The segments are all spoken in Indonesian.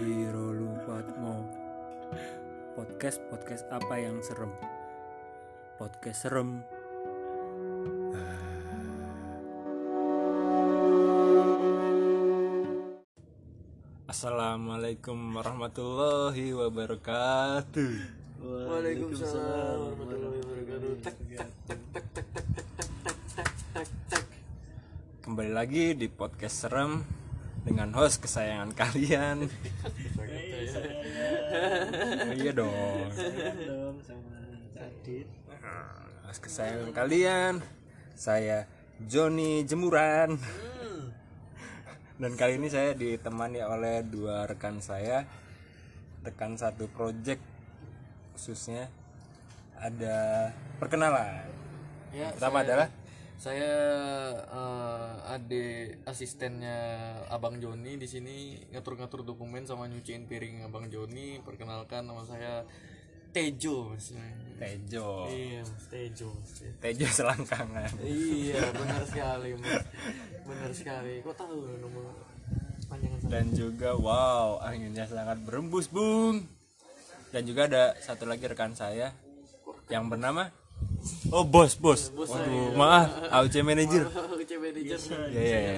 Hiro Lupatmo Podcast podcast apa yang serem Podcast serem Assalamualaikum warahmatullahi wabarakatuh Waalaikumsalam warahmatullahi wabarakatuh. Tak tak tak tak tak tak tak tak tak. Kembali lagi di podcast serem Dengan host kesayangan kalian. Oh, Iya dong. Host kesayangan kalian. Saya Joni Jemuran. Dan kali ini saya ditemani oleh dua rekan saya. Rekan satu project Khususnya. Ada perkenalan. Ya, Pertama saya- adalah saya eh, adik asistennya Abang Joni di sini ngatur-ngatur dokumen sama nyuciin piring Abang Joni. Perkenalkan nama saya Tejo Mas. Tejo Iya, Mas Tejo. Mas. Tejo selangkangan Iya, benar sekali, Mas. Benar sekali. Kok tahu nomor panjangan saya? dan juga wow anginnya sangat berembus bung dan juga ada satu lagi rekan saya yang bernama oh bos bos. Waduh maaf AUC manager. Oke, manajer. ya ya ya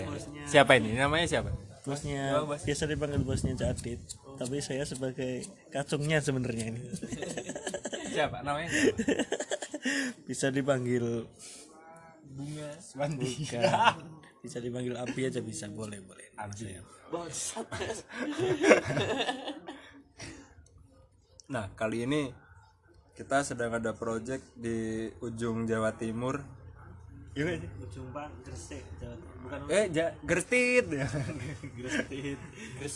siapa ini? Namanya siapa? Bosnya biasa dipanggil bosnya Cak Adit. Tapi saya sebagai kacungnya sebenarnya ini. Siapa? Namanya siapa? bisa dipanggil bunga. Swandi bukan bisa dipanggil api aja bisa boleh boleh. Api. Bangsat. nah kali ini kita sedang ada project di ujung Jawa Timur. Iya, Ji? ujung pak gresik bukan eh ja, Grestit. Gresik.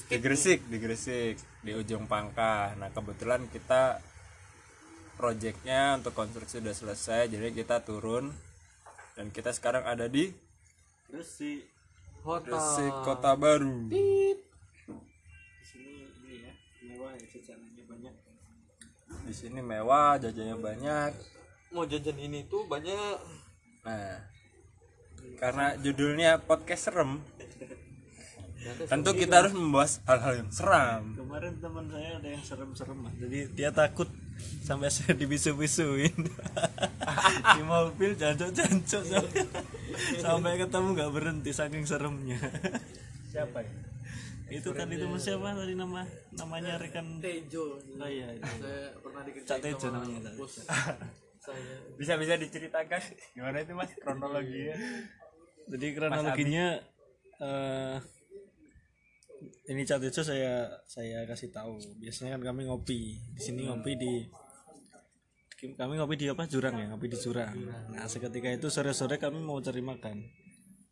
Di Gresik di Gresik di ujung Pangkah. Nah kebetulan kita proyeknya untuk konstruksi sudah selesai jadi kita turun. Dan kita sekarang ada di gresik. Kota. Gresik Kota Baru. Di sini ini ya mewah ya banyak di sini mewah jajannya banyak. Mau jajan ini tuh banyak. Nah karena judulnya podcast serem tentu kita harus membahas hal-hal yang seram. Kemarin teman saya ada yang serem-serem Mas. jadi dia takut sampai saya dibisu-bisuin. Di mobil jancok-jancok sampai, sampai ketemu nggak berhenti saking seremnya. Siapa ya itu tadi teman siapa tadi nama namanya rekan? Tejo. oh iya itu. Saya pernah dikerjain Cak Tejo sama namanya, bos saya. bisa bisa diceritakan gimana itu mas kronologinya? Jadi kronologinya eh ini cat itu saya saya kasih tahu. Biasanya kan kami ngopi di sini ngopi di kami ngopi di apa jurang ya ngopi di jurang. Nah seketika itu sore sore kami mau cari makan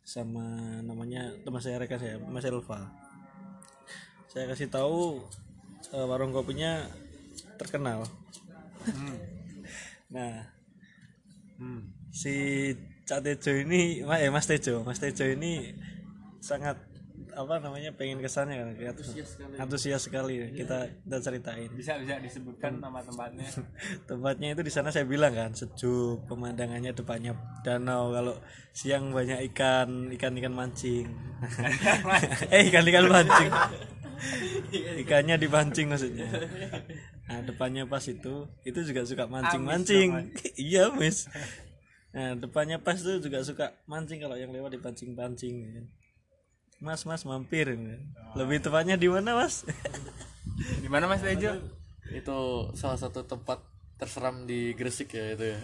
sama namanya teman saya rekan saya Mas Elva saya kasih tahu eh, warung kopinya terkenal. Nah si Cak Tejo ini eh Mas Tejo Mas Tejo ini sangat apa namanya pengen kesannya kan? Kayak antusias sekali. kita kita ceritain. Bisa bisa disebutkan nama tempatnya. Tempatnya itu di sana saya bilang kan? Sejuk pemandangannya depannya danau kalau siang banyak ikan ikan ikan mancing. Eh ikan ikan mancing ikannya dipancing maksudnya. Nah depannya pas itu itu juga suka mancing mancing iya mis nah depannya pas tuh juga suka mancing kalau yang lewat dipancing pancing mas mas mampir lebih tepatnya di mana mas? Di mana mas Tejo? Itu salah satu tempat terseram di Gresik ya itu ya.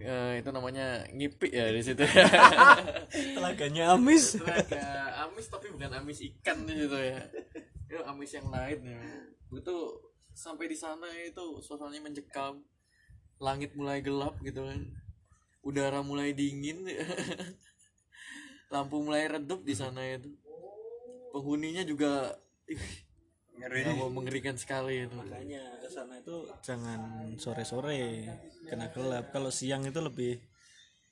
Eh, itu namanya ngipik ya di situ. telaganya amis. Telaga amis tapi bukan amis ikan di situ ya. Itu amis yang lain ya. Itu sampai di sana itu suasananya mencekam. Langit mulai gelap gitu kan. Udara mulai dingin. Lampu mulai redup di sana itu. Penghuninya juga ih, ngeri ya, mengerikan sekali itu. makanya ke sana itu jangan sore-sore kena gelap kalau siang itu lebih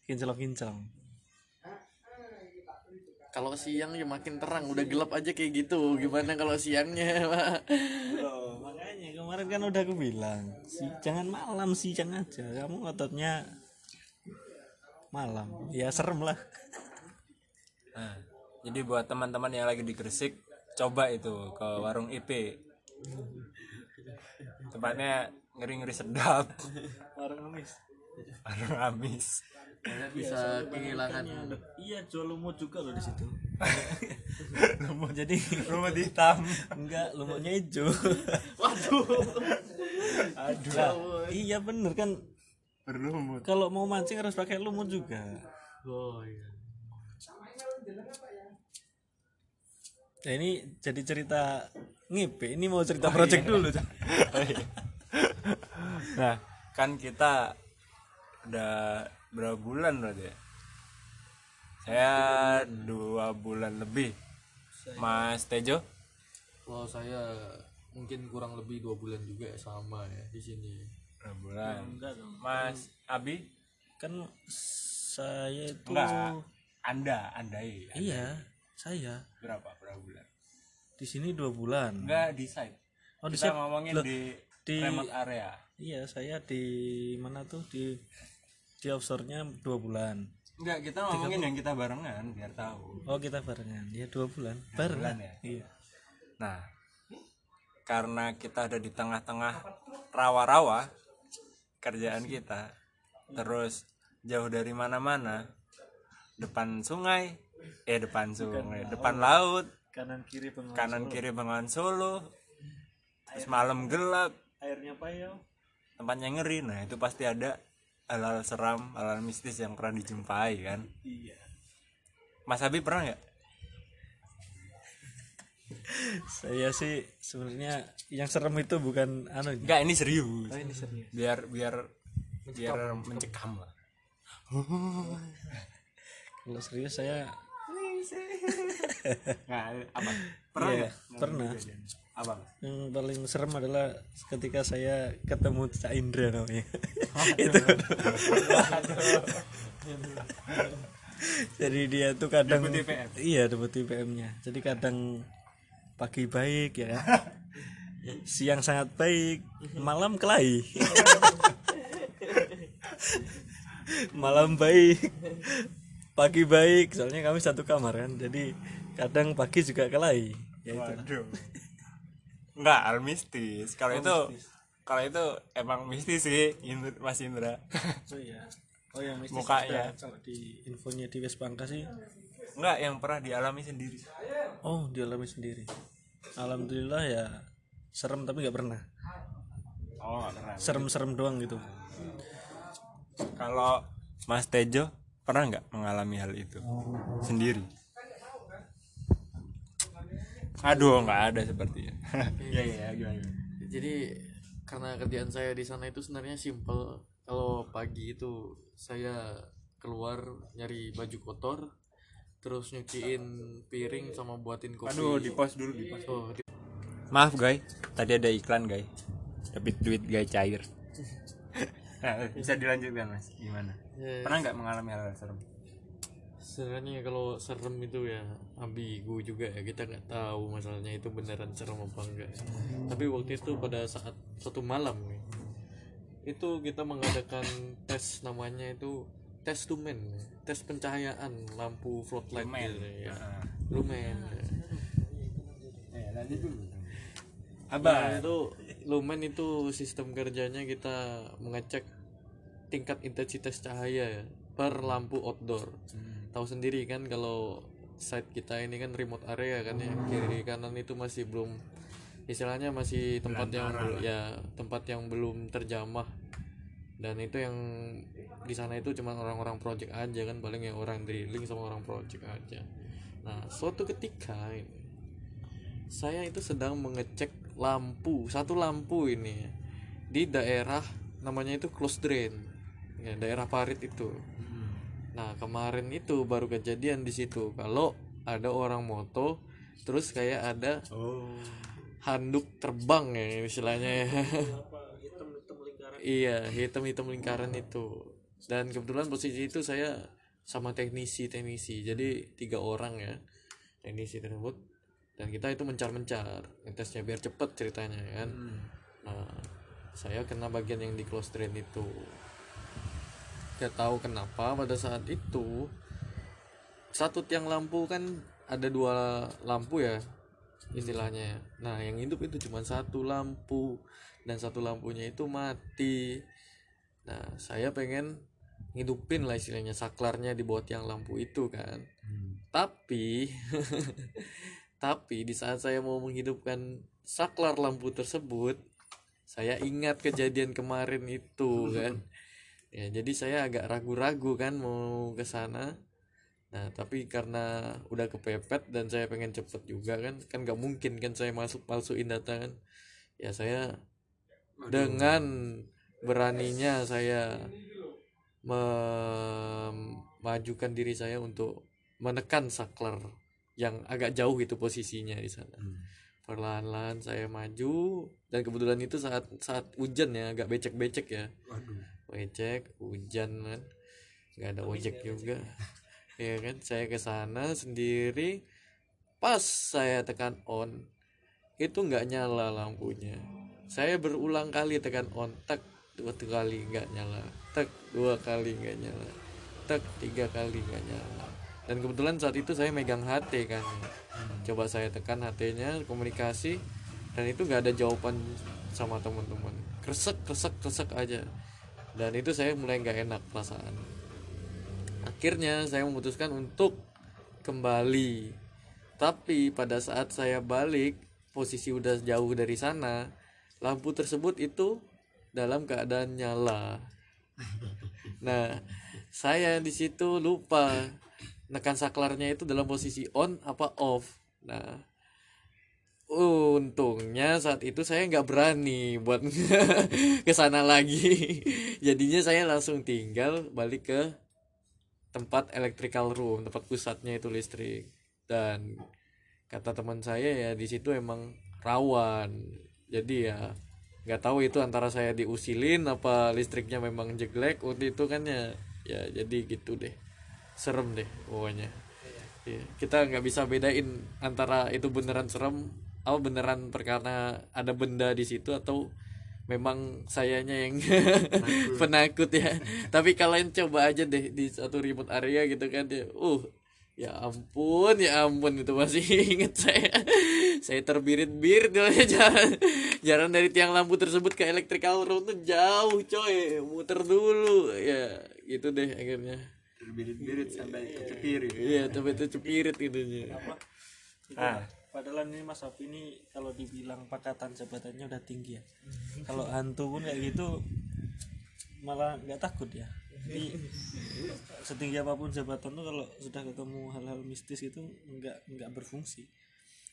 kinclong-kinclong Kalau siang ya makin terang, udah gelap aja kayak gitu. Gimana kalau siangnya, Pak? Loh, makanya kemarin kan udah aku bilang si jangan malam siang aja kamu ngototnya malam ya serem lah Nah, jadi buat teman-teman yang lagi di Gresik, coba itu ke warung IP. tempatnya ngeri ngeri sedap warung amis warung amis Saya bisa kehilangan iya jual lumut juga loh di situ. Jadi rumah hitam. Enggak lumutnya hijau. Waduh. Lah, iya bener kan. Berlumut. Kalau mau mancing harus pakai lumut juga. Oh iya. Ya ini jadi cerita ngipe ini mau cerita project dulu Cak. nah kan kita udah berapa bulan berarti ya? Saya dua bulan lebih. Mas Tejo? Kalau saya mungkin kurang lebih dua bulan juga ya sama ya di sini. Dua bulan. Enggak dong. Mas Abi? Kan saya itu enggak anda andai iya saya. Berapa berapa bulan? Di sini dua bulan. Enggak di site. Oh di kita set- ngomongin loh, di, di- remote area. Iya saya di mana tuh? Di di offshore-nya dua bulan. Enggak kita ngomongin yang kita barengan biar tahu. Oh kita barengan. Ya dua bulan. Bareng. bulan ya? iya. Nah, karena kita ada di tengah-tengah rawa-rawa kerjaan kita, terus jauh dari mana-mana, depan sungai, eh depan sungai, depan laut, kanan kiri pengawas kanan kiri Bengawan Solo, terus malam gelap, airnya payau. Tempatnya ngeri, nah itu pasti ada hal-hal seram, hal-hal mistis yang pernah dijumpai kan. iya Mas Habib pernah nggak? saya sih sebenarnya yang serem itu bukan anu Enggak, ini serius. ini serius Biar biar biar mencekam lah. kalau serius saya Nggak, apa? Pernah Iya, nggak? pernah. Apa? yang paling serem adalah ketika saya ketemu Cak Indra namanya itu jadi dia tuh kadang Deputi PM. iya deputi PM-nya jadi kadang pagi baik ya siang sangat baik malam kelahi malam baik pagi baik soalnya kami satu kamar kan jadi kadang pagi juga kelahi ya itu. Enggak, al mistis. Kalau itu kalau itu emang mistis sih, Mas Indra. Oh iya. Oh yang mistis Mukanya. Kalau di infonya di Wespangka sih. Enggak, yang pernah dialami sendiri. Oh dialami sendiri. Alhamdulillah ya serem tapi nggak pernah. Oh. Serem-serem doang gitu. Kalau Mas Tejo pernah nggak mengalami hal itu sendiri? Aduh, nggak ada sepertinya. Iya, iya, gimana? jadi karena kerjaan saya di sana itu sebenarnya simple kalau pagi itu saya keluar nyari baju kotor terus nyuciin piring sama buatin kopi Aduh, di pos dulu, di pos. oh, di- Maaf, guys. Tadi ada iklan, guys. Tapi duit guys cair. bisa dilanjutkan, Mas. Gimana? Ya, Pernah nggak mengalami hal serem? sebenarnya kalau serem itu ya ambigu juga ya kita nggak tahu masalahnya itu beneran serem apa enggak tapi waktu itu pada saat suatu malam nih, itu kita mengadakan tes namanya itu tes lumen tes pencahayaan lampu floodlight Lumen. gitu ya Ah. lumen Eh, lanjut dulu. Nah, itu lumen itu sistem kerjanya kita mengecek tingkat intensitas cahaya per lampu outdoor. Tahu sendiri kan kalau site kita ini kan remote area kan ya kiri kanan itu masih belum istilahnya masih tempat yang bel- ya tempat yang belum terjamah. Dan itu yang di sana itu cuma orang-orang project aja kan paling ya orang drilling sama orang project aja. Nah suatu ketika ini saya itu sedang mengecek lampu satu lampu ini di daerah namanya itu close drain ya, daerah parit itu. Nah kemarin itu baru kejadian di situ. Kalau ada orang moto terus kayak ada Oh. handuk terbang ya istilahnya ya. Iya hitam hitam lingkaran itu. Dan kebetulan posisi itu saya sama teknisi teknisi jadi tiga orang ya teknisi tersebut. Dan kita itu mencar mencar tesnya biar cepet ceritanya ya kan nah saya kena bagian yang di close drain itu gak tahu kenapa pada saat itu satu tiang lampu kan ada dua lampu ya istilahnya. Nah yang hidup itu cuma satu lampu dan satu lampunya itu mati. Nah saya pengen ngidupin lah istilahnya saklarnya di bawah tiang lampu itu kan. Tapi tapi di saat saya mau menghidupkan saklar lampu tersebut saya ingat kejadian kemarin itu kan ya jadi saya agak ragu-ragu kan mau ke sana. Nah tapi karena udah kepepet dan saya pengen cepet juga kan kan nggak mungkin kan saya masuk palsuin data kan. Ya saya dengan beraninya saya memajukan diri saya untuk menekan saklar yang agak jauh itu posisinya di sana. Perlahan-lahan saya maju dan kebetulan itu saat saat hujan ya agak becek-becek ya becek hujan kan. Nggak ada ojek juga. ya. Kan? Saya ke sana sendiri pas saya tekan on itu nggak nyala lampunya. Saya berulang kali tekan on tak dua kali nggak nyala. Tak dua kali nggak nyala. Tak tiga kali nggak nyala. Dan kebetulan saat itu saya megang HT kan. Coba saya tekan HT-nya komunikasi dan itu nggak ada jawaban sama teman-teman. Kresek kresek kresek aja dan itu saya mulai nggak enak perasaan. Akhirnya saya memutuskan untuk kembali. Tapi pada saat saya balik posisi udah jauh dari sana lampu tersebut itu dalam keadaan nyala. Nah saya di situ lupa. Nekan saklarnya itu dalam posisi on apa off. Nah untungnya saat itu saya nggak berani buat ke sana lagi. Jadinya saya langsung tinggal balik ke tempat electrical room tempat pusatnya itu listrik. Dan kata teman saya ya di situ emang rawan. Jadi ya nggak tahu itu antara saya diusilin apa listriknya memang jelek waktu itu kan ya ya jadi gitu deh. Serem deh pokoknya. Iya, kita nggak bisa bedain antara itu beneran serem atau beneran perkara ada benda di situ atau memang sayanya yang penakut. ya? Tapi kalian coba aja deh di satu remote area gitu kan ya uh ya ampun ya ampun itu masih inget saya. Saya terbirit-birit jalan. Jalan dari tiang lampu tersebut ke electrical room tuh jauh coy. Muter dulu ya gitu deh akhirnya. Terbirit-birit sampai iya tapi itu cepirit gitu ah Padahal ini Mas Api ini kalau dibilang pakatan jabatannya udah tinggi ya. Kalau hantu pun kayak gitu malah nggak takut ya. Jadi setinggi apa pun jabatan tuh kalau sudah ketemu hal-hal mistis itu nggak nggak berfungsi.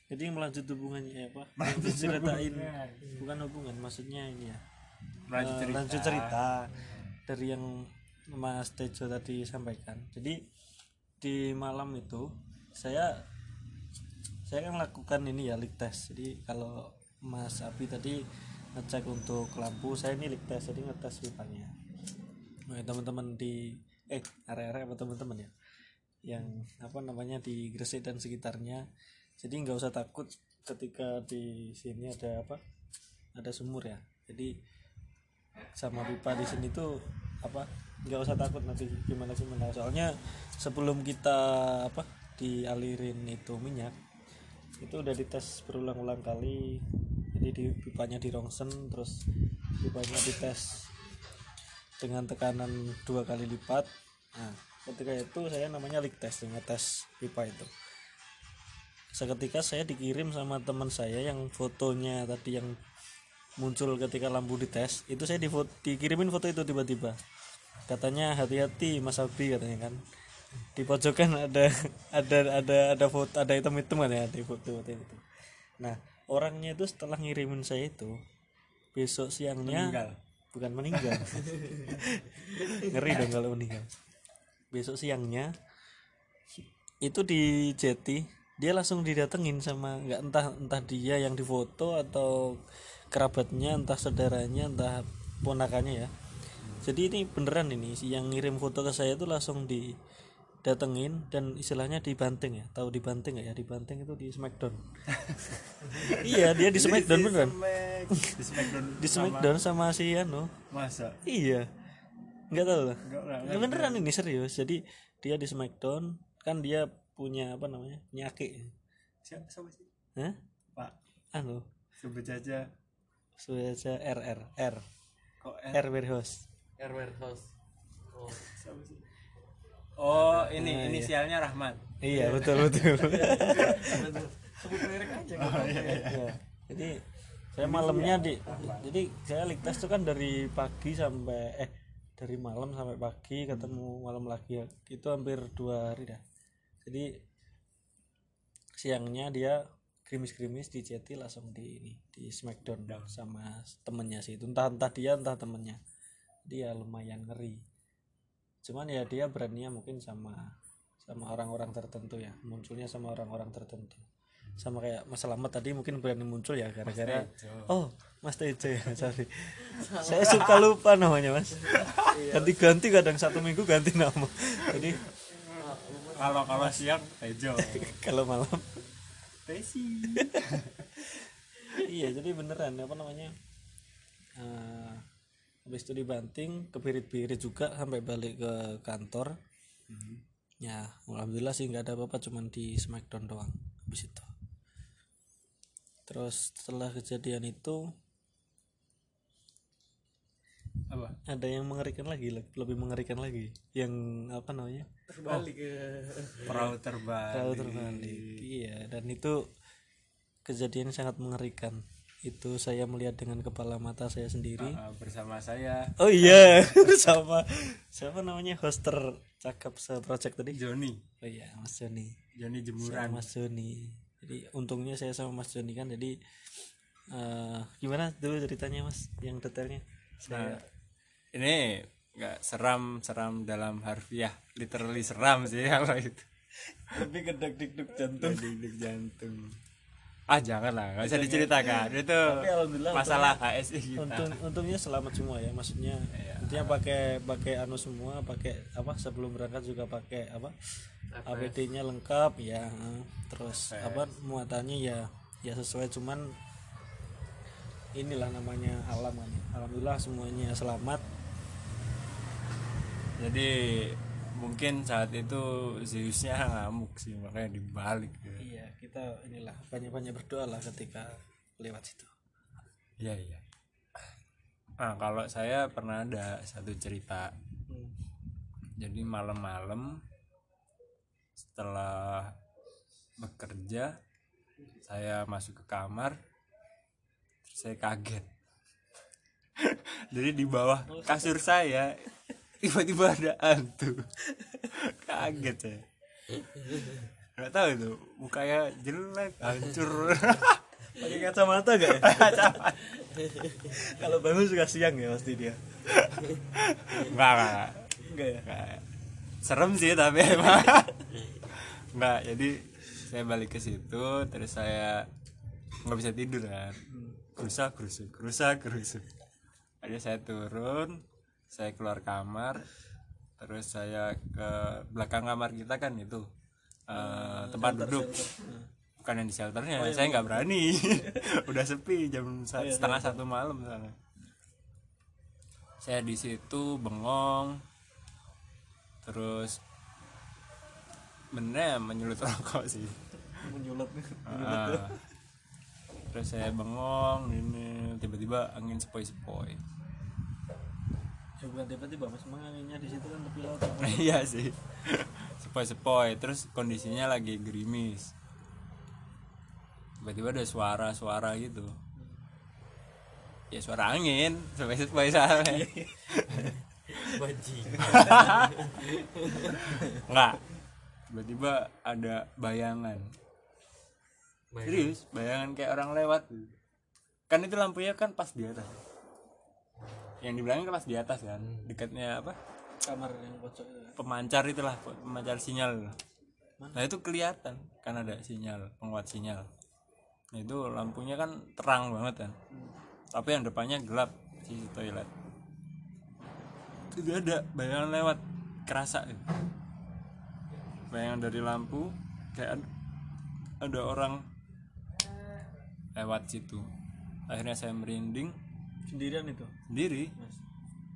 Jadi melanjut hubungannya ya apa? Yang diceritain bukan hubungan, maksudnya ini ya. Lanjut Eh, cerita. lanjut cerita dari yang Mas Tejo tadi sampaikan. Jadi di malam itu saya saya kan lakukan ini ya leak test. Jadi kalau Mas Api tadi ngecek untuk lampu, saya ini leak test jadi ngetes pipanya. Nah, teman-teman di eh area-area apa teman-teman ya yang apa namanya di Gresik dan sekitarnya. Jadi nggak usah takut ketika di sini ada apa? Ada sumur ya. Jadi sama pipa di sini tuh apa nggak usah takut nanti gimana gimana soalnya sebelum kita apa dialirin itu minyak itu udah dites berulang-ulang kali. Jadi di pipanya dirongsen terus pipanya dites dengan tekanan dua kali lipat. Nah ketika itu saya namanya leak test ngetes pipa itu. Seketika saya dikirim sama teman saya yang fotonya tadi yang muncul ketika lampu dites itu saya di dikirimin foto itu tiba-tiba. Katanya hati-hati Mas Abi katanya kan di pojokan ada ada ada ada foto ada hitam hitam kan ya di foto, itu. Nah orangnya itu setelah ngirimin saya itu besok siangnya Meninggal. bukan meninggal. Ngeri dong kalau meninggal. Besok siangnya itu di Jeti dia langsung didatengin sama nggak entah entah dia yang difoto atau kerabatnya entah saudaranya entah ponakannya ya. Jadi ini beneran ini si yang ngirim foto ke saya itu langsung didatengin dan istilahnya dibanting ya. Tahu dibanting nggak ya? Dibanting itu di Smackdown. Iya dia di Smackdown beneran Smack- di Smackdown di Smackdown sama si Anu masa? Iya. Nggak tahu lah. Nggak- nggak- Ya, beneran ini serius. Jadi dia di Smackdown kan dia punya apa namanya punya aki siapa siapa sih? Hah? pak. Anu. Sebut saja. Sudah aja RR R kok R? Warehouse. Air warehouse. Oh oh ini inisialnya Rahmat. Iya betul betul. Sebut merek aja Ya, jadi saya malamnya di jadi saya liktas itu kan dari pagi sampai eh dari malam sampai pagi ketemu malam lagi ya. itu hampir dua hari dah. Jadi siangnya dia krimis-krimis di CT langsung di ini di Smackdown sama temennya sih. Itu entah entah dia entah temennya. Dia lumayan ngeri cuman ya dia beraninya mungkin sama sama orang-orang tertentu ya. Munculnya sama orang-orang tertentu. Sama kayak Mas Selamat tadi mungkin berani muncul ya gara-gara oh Mas Tejo ya sorry. Saya suka lupa namanya Mas. Ganti-ganti kadang satu minggu ganti nama. Jadi kalau kalau siang Tejo. Kalau malam. Tesi. Iya jadi beneran apa namanya eh habis itu dibanting kebirit-birit juga sampai balik ke kantor. Ya alhamdulillah sih nggak ada apa-apa cuman di smackdown doang habis itu. Terus setelah kejadian itu apa? ada yang mengerikan lagi le- lebih mengerikan lagi. Yang apa namanya? Terbalik. Ke perahu terbang tahu terbalik iya. Dan itu kejadian sangat mengerikan itu saya melihat dengan kepala mata saya sendiri Ah, bersama saya Oh iya, sama siapa namanya hoster cakep se project tadi? Joni Oh iya, Mas Joni. Joni Sama jemuran Mas Joni. Jadi untungnya saya sama Mas Joni kan jadi eh gimana dulu ceritanya Mas yang detailnya? Nah, ini nggak seram seram dalam harfiah literally seram sih kalau itu Tapi kedak dikduk jantung. deg jantung ah jangan lah nggak bisa diceritakan itu alhamdulillah masalah HSI kita Untung, untungnya selamat semua ya, maksudnya intinya pakai pakai anu semua, pakai apa sebelum berangkat juga pakai apa APD-nya lengkap ya, terus apa muatannya ya ya sesuai cuman inilah namanya alam kan. ya. Alhamdulillah semuanya selamat. jadi mungkin saat itu Zeusnya ngamuk sih makanya dibalik gitu. Iya, kita inilah banyak-banyak berdoa lah ketika lewat situ. iya iya. Nah kalau saya pernah ada satu cerita. Hmm. jadi malam-malam setelah bekerja saya masuk ke kamar terus saya kaget. Jadi di bawah kasur saya tiba-tiba ada hantu. Kaget saya nggak tahu itu. Mukanya jelek hancur. Pakai kacamata gak ya? Kalau bangun suka siang ya pasti dia. nggak nggak Enggak ya? Nggak. serem sih tapi emang. Nggak jadi saya balik ke situ terus saya nggak bisa tidur kan. Kerusak kerusuk kerusak kerusuk akhirnya saya turun saya keluar kamar terus saya ke belakang kamar kita kan itu eh, tempat duduk. bukan yang di shelternya saya nggak berani. Udah sepi jam sa- setengah satu malam sana. Saya di situ bengong terus bener menyulut rokok sih. Menyulut nih. Ah. terus saya bengong ini tiba-tiba angin sepoi-sepoi Ya bukan tiba-tiba mas emang anginnya di situ kan tepi laut. iya sih sepoi-sepoi terus kondisinya lagi gerimis tiba-tiba ada suara-suara gitu ya suara angin sampai bajing Enggak. Tiba-tiba ada bayangan. Serius, bayangan kayak orang lewat. Kan itu lampunya kan pas di atas. Yang di belakang kan pas di atas kan. Dekatnya apa? Kamar yang pojok itu. Pemancar itulah, pemancar sinyal. Nah, itu kelihatan kan ada sinyal, penguat sinyal. Nah, itu lampunya kan terang banget kan. Tapi yang depannya gelap sisi toilet. Itu ada bayangan lewat kerasa gitu. bayangan dari lampu kayak ad- ada orang lewat situ akhirnya saya merinding Sendirian itu. sendiri.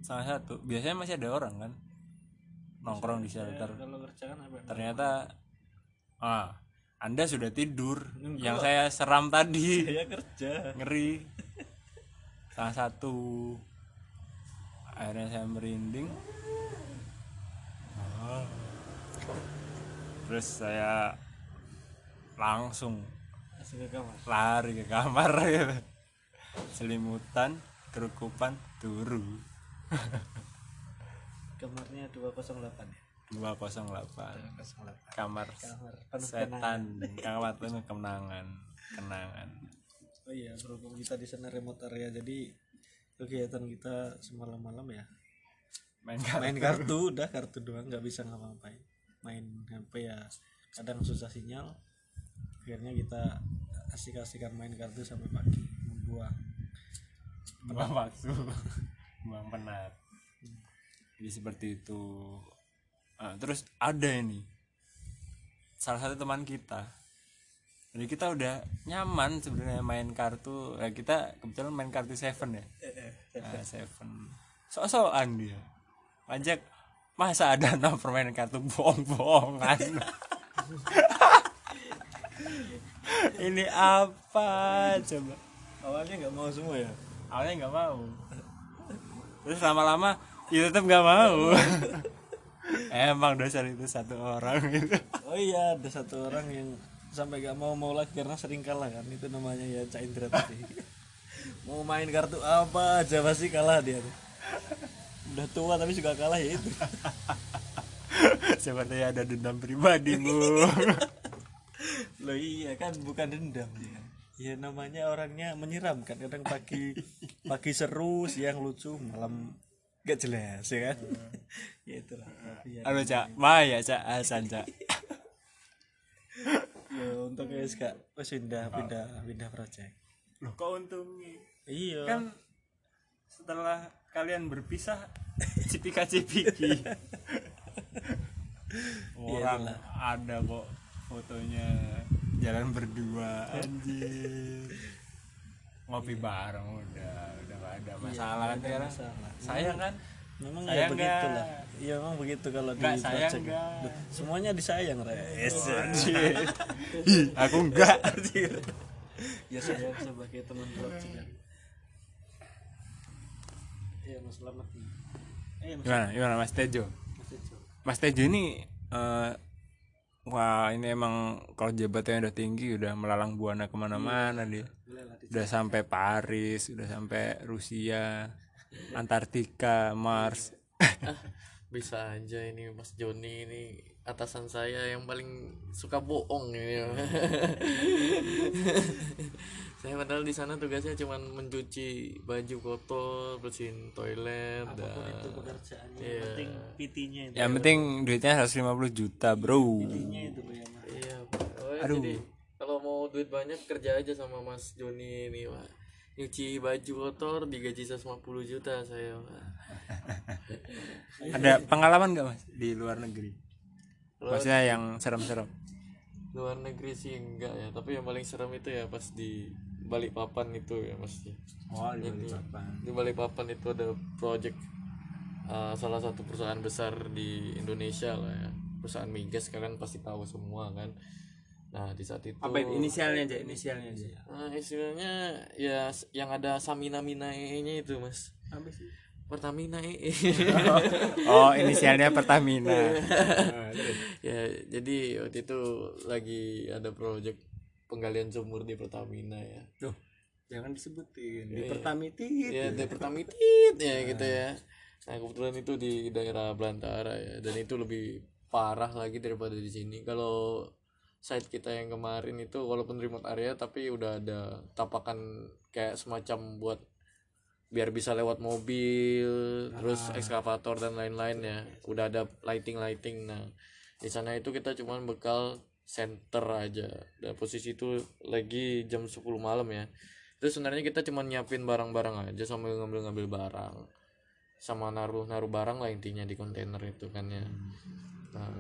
Salah satu. Biasanya masih ada orang kan? Nongkrong di shelter. kan apa? ternyata ah anda sudah tidur. Yang saya seram tadi. Saya kerja. Ngeri. Salah satu. Akhirnya saya merinding. Ah. terus saya langsung langsung ke kamar. lari ke kamar gitu. Selimutan kerukupan turu. Kamarnya 208 ya? 208 208 kamar kamar penuh setan. kamar penuh kenangan. Kenangan. Oh iya berhubung kita di sana remote area jadi kegiatan kita semalam malam ya. Main kartu main kartu. udah kartu doang nggak bisa ngapa-ngapain. Main HP ya kadang susah sinyal. Akhirnya kita asik-asikan main kartu sampai pagi membuang buang waktu. Buang penat. Jadi seperti itu. Ah, terus ada ini. Salah satu teman kita. Jadi kita udah nyaman sebenarnya main kartu. Ya kita kebetulan main kartu seven ya. Nah, seven. Sok-sokan dia. Pajak masa ada nama permainan kartu bohong-bohongan? Ini apa? Coba. Awalnya nggak mau semua ya awalnya nggak mau. Terus lama-lama ya tetap nggak mau. Emang dasar itu satu orang gitu. Oh iya ada satu orang yang sampai gak mau mau lagi karena sering kalah kan. Itu namanya ya Cak Indra tadi. Mau main kartu apa aja pasti kalah dia udah tua tapi juga kalah ya itu. Sepertinya ada dendam pribadi bu. Loh iya kan bukan dendam ya. Ya namanya orangnya menyeramkan kadang pagi pagi seru siang lucu malam gak jelas ya kan. ya itulah. Tapi ya, halo cak. Maya cak. Hasan cak. Ya untuk guys kak wes pindah pindah pindah project. loh kok untungnya Iya. kan setelah kalian berpisah cipika cipiki orang ada kok fotonya jalan berdua anjir ngopi bareng udah udah gak ada masalah kan sekarang masalah. sayang kan Memang Sayang ya begitu lah. Iya memang begitu kalau di sayang? Loh, Semuanya disayang, Res. Anjir. Ih, aku enggak ya saya sebagai teman project kan. Iya, Mas Selamat. Eh, Mas gimana gimana Mas Tejo Mas Ejo. Mas Tejo ini eh, wah ini emang kalau jabatannya udah tinggi udah melalang buana ke mana-mana dia. Boleh lah di udah sampai Paris udah sampai Rusia Antartika Mars. Bisa aja ini Mas Joni ini atasan saya yang paling suka bohong ini saya padahal di sana tugasnya cuma mencuci baju kotor bersihin toilet apa pun dan itu pekerjaannya. Iya. Yang penting PT-nya itu. yang penting duitnya 150 juta bro PT-nya itu ya, iya Pak. Oh, Aduh. jadi kalau mau duit banyak kerja aja sama Mas Joni ini Pak nyuci baju kotor digaji 150 juta saya Pak ada pengalaman gak mas di luar negeri maksudnya yang serem-serem luar negeri sih enggak ya tapi yang paling serem itu ya pas di Balikpapan itu ya mas. Oh di Balikpapan. Itu ada project uh, salah satu perusahaan besar di Indonesia lah ya. Perusahaan migas kalian pasti tahu semua kan. Nah di saat itu apa inisialnya aja inisialnya aja. Nah, istilahnya ya yang ada Samina Mina nya itu mas. Apa sih? Pertamina EE oh inisialnya Pertamina. Ya jadi waktu itu lagi ada project penggalian sumur di Pertamina ya. Duh, jangan disebutin. Di Iya. Pertamitit ya di Pertamitit ya gitu ya. Nah kebetulan itu di daerah Belantara ya dan itu lebih parah lagi daripada di sini. Kalau site kita yang kemarin itu walaupun remote area tapi udah ada tapakan kayak semacam buat biar bisa lewat mobil terus ekskavator dan lain-lain ya. Udah ada lighting lighting nah di sana itu kita cuman bekal center aja. Dan posisi itu lagi jam 10 malam ya. Itu sebenarnya kita cuma nyiapin barang-barang aja sambil ngambil-ngambil barang. Sama naruh naruh barang lah intinya di kontainer itu kan ya. Nah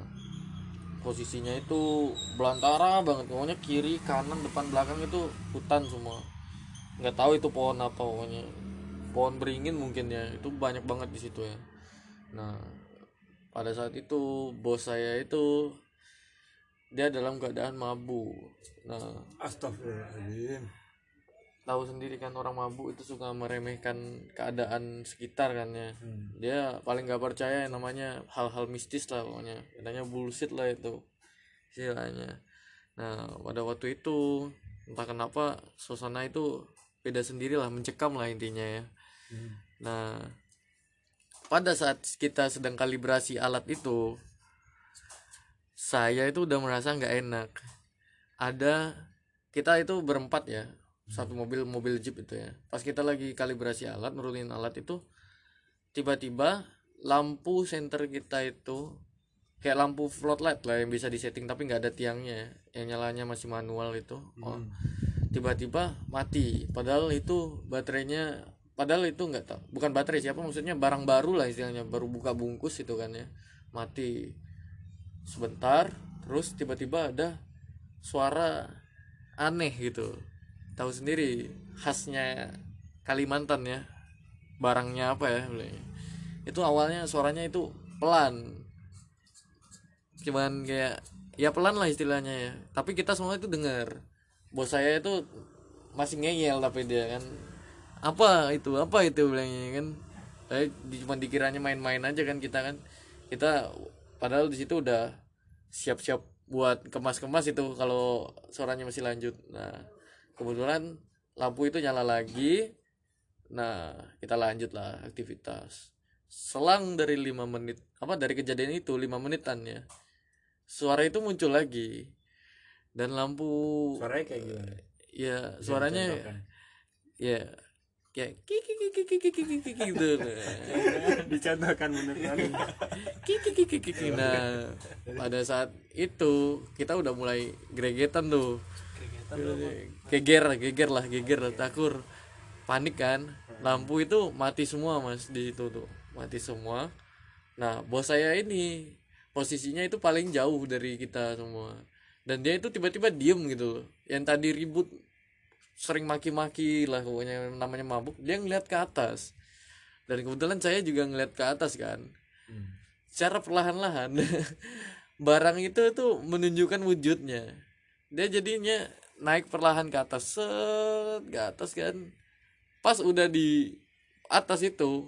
posisinya itu belantara banget. Pokoknya kiri kanan depan belakang itu hutan semua. Nggak tahu itu pohon apa pokoknya pohon beringin mungkin ya. Itu banyak banget di situ ya. Nah pada saat itu bos saya itu dia dalam keadaan mabuk. Nah Astagfirullahaladzim. tahu sendiri kan orang mabuk itu suka meremehkan keadaan sekitar kan ya. Dia paling nggak percaya yang namanya hal-hal mistis lah pokoknya. Katanya bullshit lah itu istilahnya. Nah pada waktu itu entah kenapa suasana itu beda sendiri lah mencekam lah intinya ya. Nah pada saat kita sedang kalibrasi alat itu saya itu udah merasa nggak enak. Ada kita itu berempat ya satu mobil mobil jeep itu ya. Pas kita lagi kalibrasi alat nurunin alat itu tiba-tiba lampu senter kita itu kayak lampu floodlight lah yang bisa disetting tapi nggak ada tiangnya yang nyalanya masih manual itu. Oh tiba-tiba mati. Padahal itu baterainya padahal itu nggak tahu bukan baterai siapa maksudnya? Barang baru lah istilahnya baru buka bungkus itu kan ya mati sebentar terus tiba-tiba ada suara aneh gitu. Tahu sendiri khasnya Kalimantan ya barangnya apa ya itu awalnya suaranya itu pelan. Cuman kayak ya pelan lah istilahnya ya. Tapi kita semua itu dengar. Bos saya itu masih ngeyel tapi dia kan apa itu? Apa itu? bilangnya kan. Di- cuma dikiranya main-main aja kan kita kan. Kita padahal di situ udah siap-siap buat kemas-kemas itu kalau suaranya masih lanjut. Nah kebetulan lampu itu nyala lagi. Nah kita lanjut lah aktivitas. Selang dari lima menit apa dari kejadian itu lima menitan ya suara itu muncul lagi. Dan lampu suaranya kayak gimana? Ya suaranya ya kayak kiki kiki kiki kiki kiki gitu dicontohkan bener kali kiki kiki kiki nah pada saat itu kita udah mulai gregetan tuh geger geger lah geger lah takur panik kan lampu itu mati semua mas di situ tuh mati semua nah bos saya ini posisinya itu paling jauh dari kita semua dan dia itu tiba-tiba diem gitu loh yang tadi ribut sering maki-maki lah pokoknya namanya mabuk. Dia ngeliat ke atas. Dan kebetulan saya juga ngeliat ke atas kan. Secara perlahan-lahan barang itu tuh menunjukkan wujudnya. Dia jadinya naik perlahan ke atas. Set ke atas kan. Pas udah di atas itu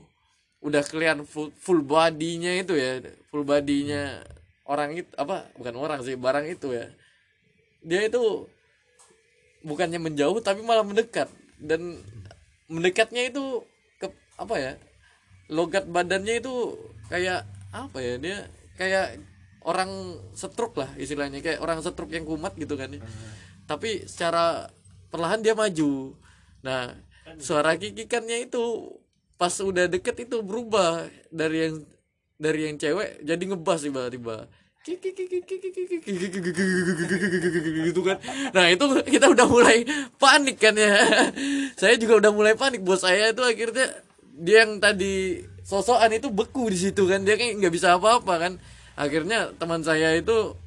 udah kelihatan full, full bodinya itu ya. Full bodinya orang itu apa? Bukan orang sih barang itu ya. Dia itu bukannya menjauh tapi malah mendekat. Dan mendekatnya itu ke apa ya logat badannya itu kayak apa ya dia kayak orang setruk lah istilahnya kayak orang setruk yang kumat gitu kan ya. tapi secara perlahan dia maju. Nah suara kikikannya itu pas udah deket itu berubah. Dari yang dari yang cewek jadi ngebas tiba-tiba gitu kan. Nah itu kita udah mulai panik kan ya. Saya juga udah mulai panik. Bos saya itu akhirnya dia yang tadi sosokan itu beku di situ kan. Dia kayak nggak bisa apa-apa kan. Akhirnya teman saya itu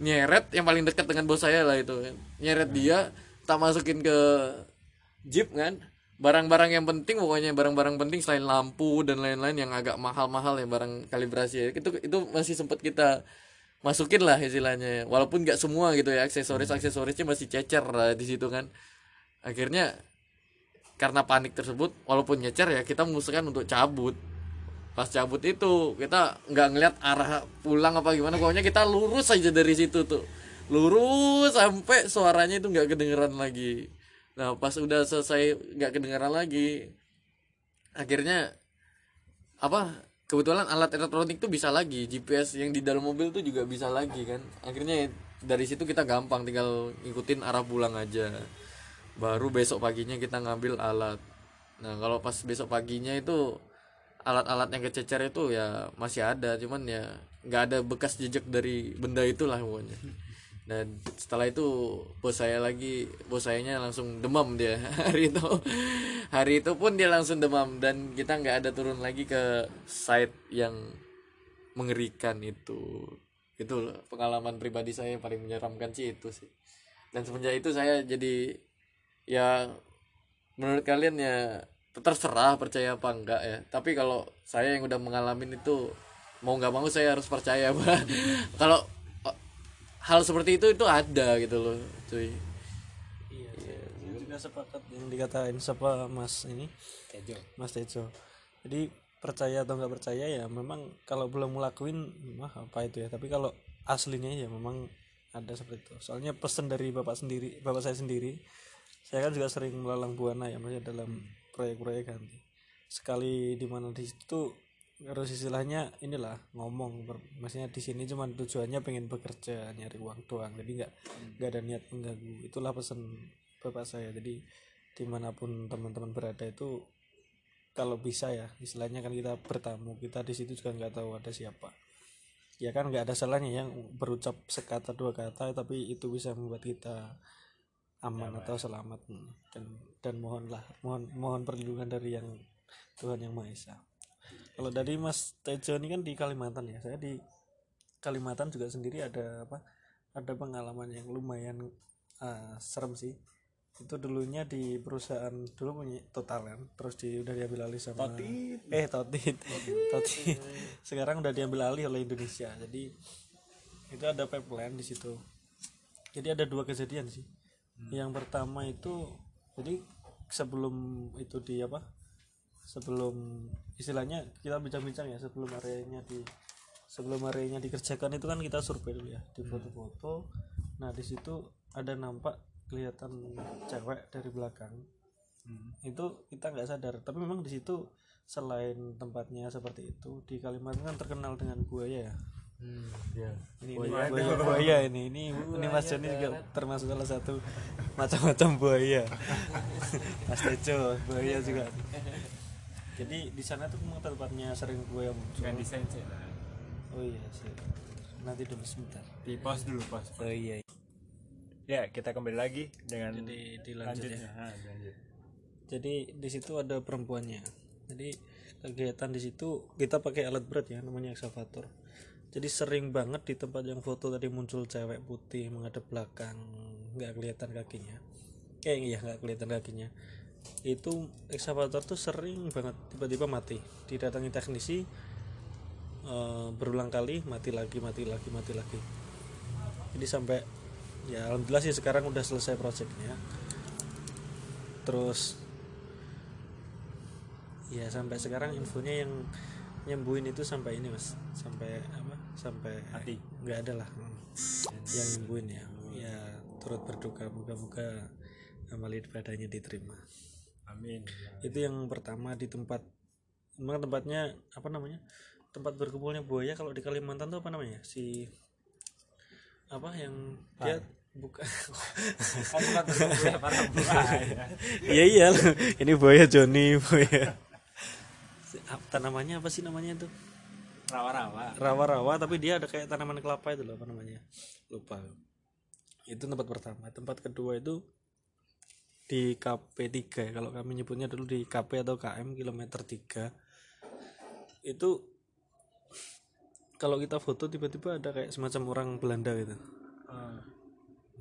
nyeret yang paling dekat dengan bos saya lah itu kan. Nyeret dia tak masukin ke jeep kan. Barang-barang yang penting pokoknya barang-barang penting selain lampu dan lain-lain yang agak mahal-mahal ya barang kalibrasi ya. itu itu masih sempat kita masukin lah istilahnya ya. walaupun nggak semua gitu ya aksesoris aksesorisnya masih cecer lah di situ kan. Akhirnya karena panik tersebut walaupun nyecer ya kita memutuskan untuk cabut. Pas cabut itu kita nggak ngeliat arah pulang apa gimana. Pokoknya kita lurus aja dari situ tuh. Lurus sampai suaranya itu nggak kedengeran lagi. Nah pas udah selesai nggak kedengeran lagi akhirnya apa kebetulan alat elektronik tuh bisa lagi GPS yang di dalam mobil tuh juga bisa lagi kan? Akhirnya dari situ kita gampang tinggal ngikutin arah pulang aja. Baru besok paginya kita ngambil alat. Nah kalau pas besok paginya itu alat-alat yang kececer itu ya masih ada cuman ya nggak ada bekas jejak dari benda itulah pokoknya dan setelah itu bos saya lagi bos sayanya langsung demam dia. Hari itu hari itu pun dia langsung demam. Dan kita nggak ada turun lagi ke site yang mengerikan itu. Itu pengalaman pribadi saya yang paling menyeramkan sih itu sih. Dan semenjak itu saya jadi ya menurut kalian ya terserah percaya apa enggak ya. Tapi kalau saya yang udah mengalami itu mau nggak mau saya harus percaya kalau hal seperti itu itu ada gitu loh cuy. Iya saya juga sepakat yang dikatain siapa mas ini? Tejo. Mas Tejo. Jadi percaya atau nggak percaya ya memang kalau belum ngelakuin mah apa itu ya? Tapi kalau aslinya ya memang ada seperti itu. Soalnya pesan dari bapak sendiri bapak saya sendiri saya kan juga sering melalang buana ya maksudnya dalam proyek-proyek kan sekali di mana di situ harus istilahnya inilah ngomong. Ber- maksudnya di sini cuma tujuannya pengen bekerja nyari uang doang. Jadi nggak nggak ada niat mengganggu. Itulah pesan bapak saya. Jadi di mana pun teman-teman berada itu kalau bisa ya istilahnya kan kita bertamu. Kita di situ juga nggak tahu ada siapa. Ya kan nggak ada salahnya yang berucap sekata dua kata tapi itu bisa membuat kita aman atau selamat. Dan dan mohonlah mohon mohon perlindungan dari yang Tuhan yang Maha Esa kalau dari Mas Tejo ini kan di Kalimantan ya saya di Kalimantan juga sendiri ada apa ada pengalaman yang lumayan ah, serem sih. Itu dulunya di perusahaan dulu punya total kan terus di udah diambil alih sama eh totit. Totit. Sekarang udah diambil alih oleh Indonesia jadi itu ada pipeline di situ. Jadi ada dua kejadian sih. Yang pertama itu jadi sebelum itu di apa sebelum istilahnya kita bincang-bincang ya sebelum areanya di sebelum areanya dikerjakan itu kan kita survei dulu ya di foto-foto. Nah di situ ada nampak kelihatan cewek dari belakang. Itu kita nggak sadar tapi memang di situ selain tempatnya seperti itu di Kalimantan kan terkenal dengan buaya ya. Ya ini, ini buaya, buaya ini ini ini Mas Joni juga termasuk salah satu macam-macam buaya. Mas Tejo buaya juga jadi di sana tuh memang tempatnya sering buaya muncul. Ganti sensei lah oh iya sih. Nanti dulu sebentar. Di pause dulu pause oh iya ya kita kembali lagi dengan jadi dilanjut ya. Ah, lanjut. jadi di situ ada perempuannya. Jadi kegiatan di situ kita pakai alat berat ya namanya eksavator jadi sering banget di tempat yang foto tadi muncul cewek putih menghadap belakang nggak kelihatan kakinya. Eh iya nggak kelihatan kakinya itu eksavator tuh sering banget tiba-tiba mati. Didatangi teknisi eh, berulang kali mati lagi mati lagi mati lagi. Jadi sampai ya alhamdulillah sih sekarang udah selesai proyeknya terus ya sampai sekarang infonya yang nyembuhin itu sampai ini mas. Sampai apa? Sampai Mati. nggak ada lah. Hmm. yang nyembuhin ya. Ya turut berduka. Moga-moga amal ibadahnya diterima amin. Itu yang pertama di tempat memang tempatnya apa namanya tempat berkumpulnya buaya kalau di Kalimantan tuh apa namanya si apa yang dia buka iya iya. Ini buaya Joni buaya. Apa tanamannya apa sih namanya tuh rawa-rawa. Rawa-rawa tapi dia ada kayak tanaman kelapa itu loh apa namanya. Lupa. Itu tempat pertama. Tempat kedua itu di KP 3 ya. Kalau kami nyebutnya dulu di KP atau KM kilometer 3 itu kalau kita foto tiba-tiba ada kayak semacam orang Belanda gitu. Ah,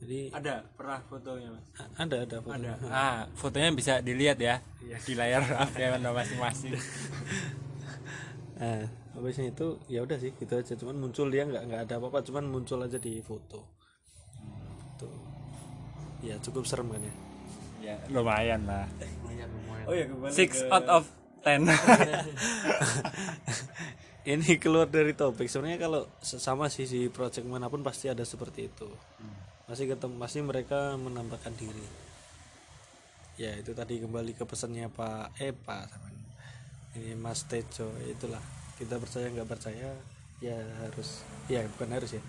jadi ada? Pernah fotonya mas? Ada ada foto. Ada. Ah fotonya bisa dilihat ya di layar HP anda masing-masing. Nah, habisnya itu ya udah sih gitu aja. Cuman muncul dia nggak nggak ada apa-apa cuman muncul aja di foto. Tuh. Ya cukup serem kan ya ya lumayan lah. Lumayan lumayan. Oh ya six out of ten. Ini keluar dari topik. Sebenarnya kalau sesama sih si project mana pun pasti ada seperti itu. Masih ketemu masih mereka menambahkan diri. Ya itu tadi kembali ke pesannya Pak Epa. Sama ini Mas Tejo itulah. Kita percaya nggak percaya ya harus ya bukan harus ya.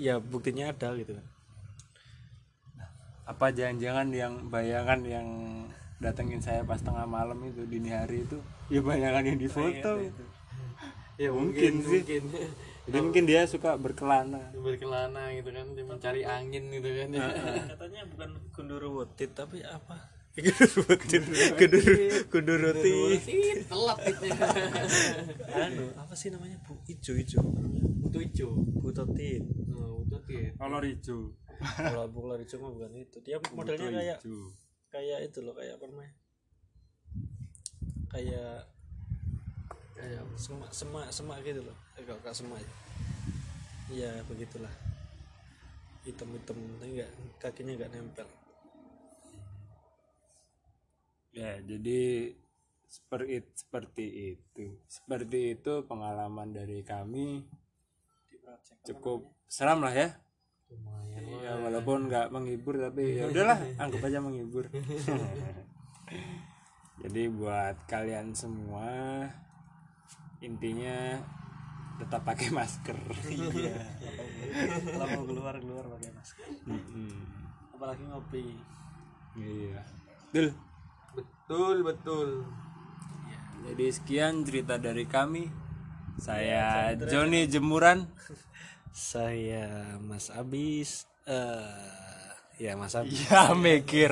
Ya buktinya ada gitu kan apa jangan-jangan yang bayangan yang datengin saya pas tengah malam itu dini hari itu ya bayangan yang di foto ya mungkin, sih. jadi mungkin dia suka berkelana. Berkelana gitu kan dia mencari angin gitu kan. Ya katanya bukan gunduruwotit tapi apa? Gunduruwotit gundur gunduruti Tit, telat anu apa sih namanya? Bu ijo ijo. Butuh hijau bu totit. Oh butuh hijau kalau bola ijo mah bukan itu. Dia modelnya kayak hijau. kayak itu loh kayak apa namanya? Kayak kayak semak semak semak gitu loh. Eh, kalau semak ya. Ya begitulah. Hitam-hitam tapi nggak kakinya nggak nempel. Ya jadi seperti seperti itu. Seperti itu pengalaman dari kami. Cukup seram lah ya lumayan ya walaupun nggak menghibur tapi ya udahlah anggap aja menghibur. Jadi buat kalian semua intinya tetap pakai masker. Iya. Kalau mau keluar keluar pakai masker. Mm-mm. apalagi ngopi. Iya. Betul. Betul betul. Jadi sekian cerita dari kami. Saya Joni Jemuran saya Mas Abis eh ya Mas Abis. Ya mikir.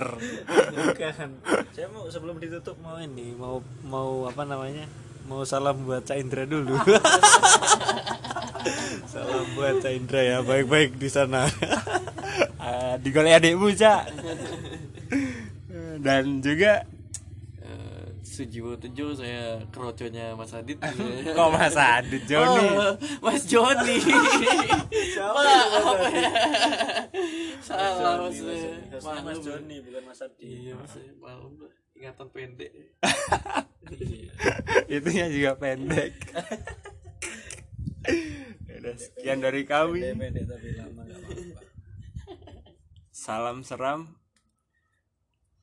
Bukan. Saya mau sebelum ditutup mau ini mau mau apa namanya? Mau salam buat Cak Indra dulu. Salam buat Cak Indra ya baik-baik di sana. Ah, digolek adikmu cak. Dan juga Sujiwo Tejo saya keroconya Mas Adit. Kok Mas Adit Joni? Oh, Mas Joni. Maaf. ya Salah Mas Mas Joni. Bukan Mas Abdi Iya Mas. Maklum Ingatan pendek. Itunya juga pendek. Udah sekian dari kami. Pendek tapi lama nggak apa-apa. Salam seram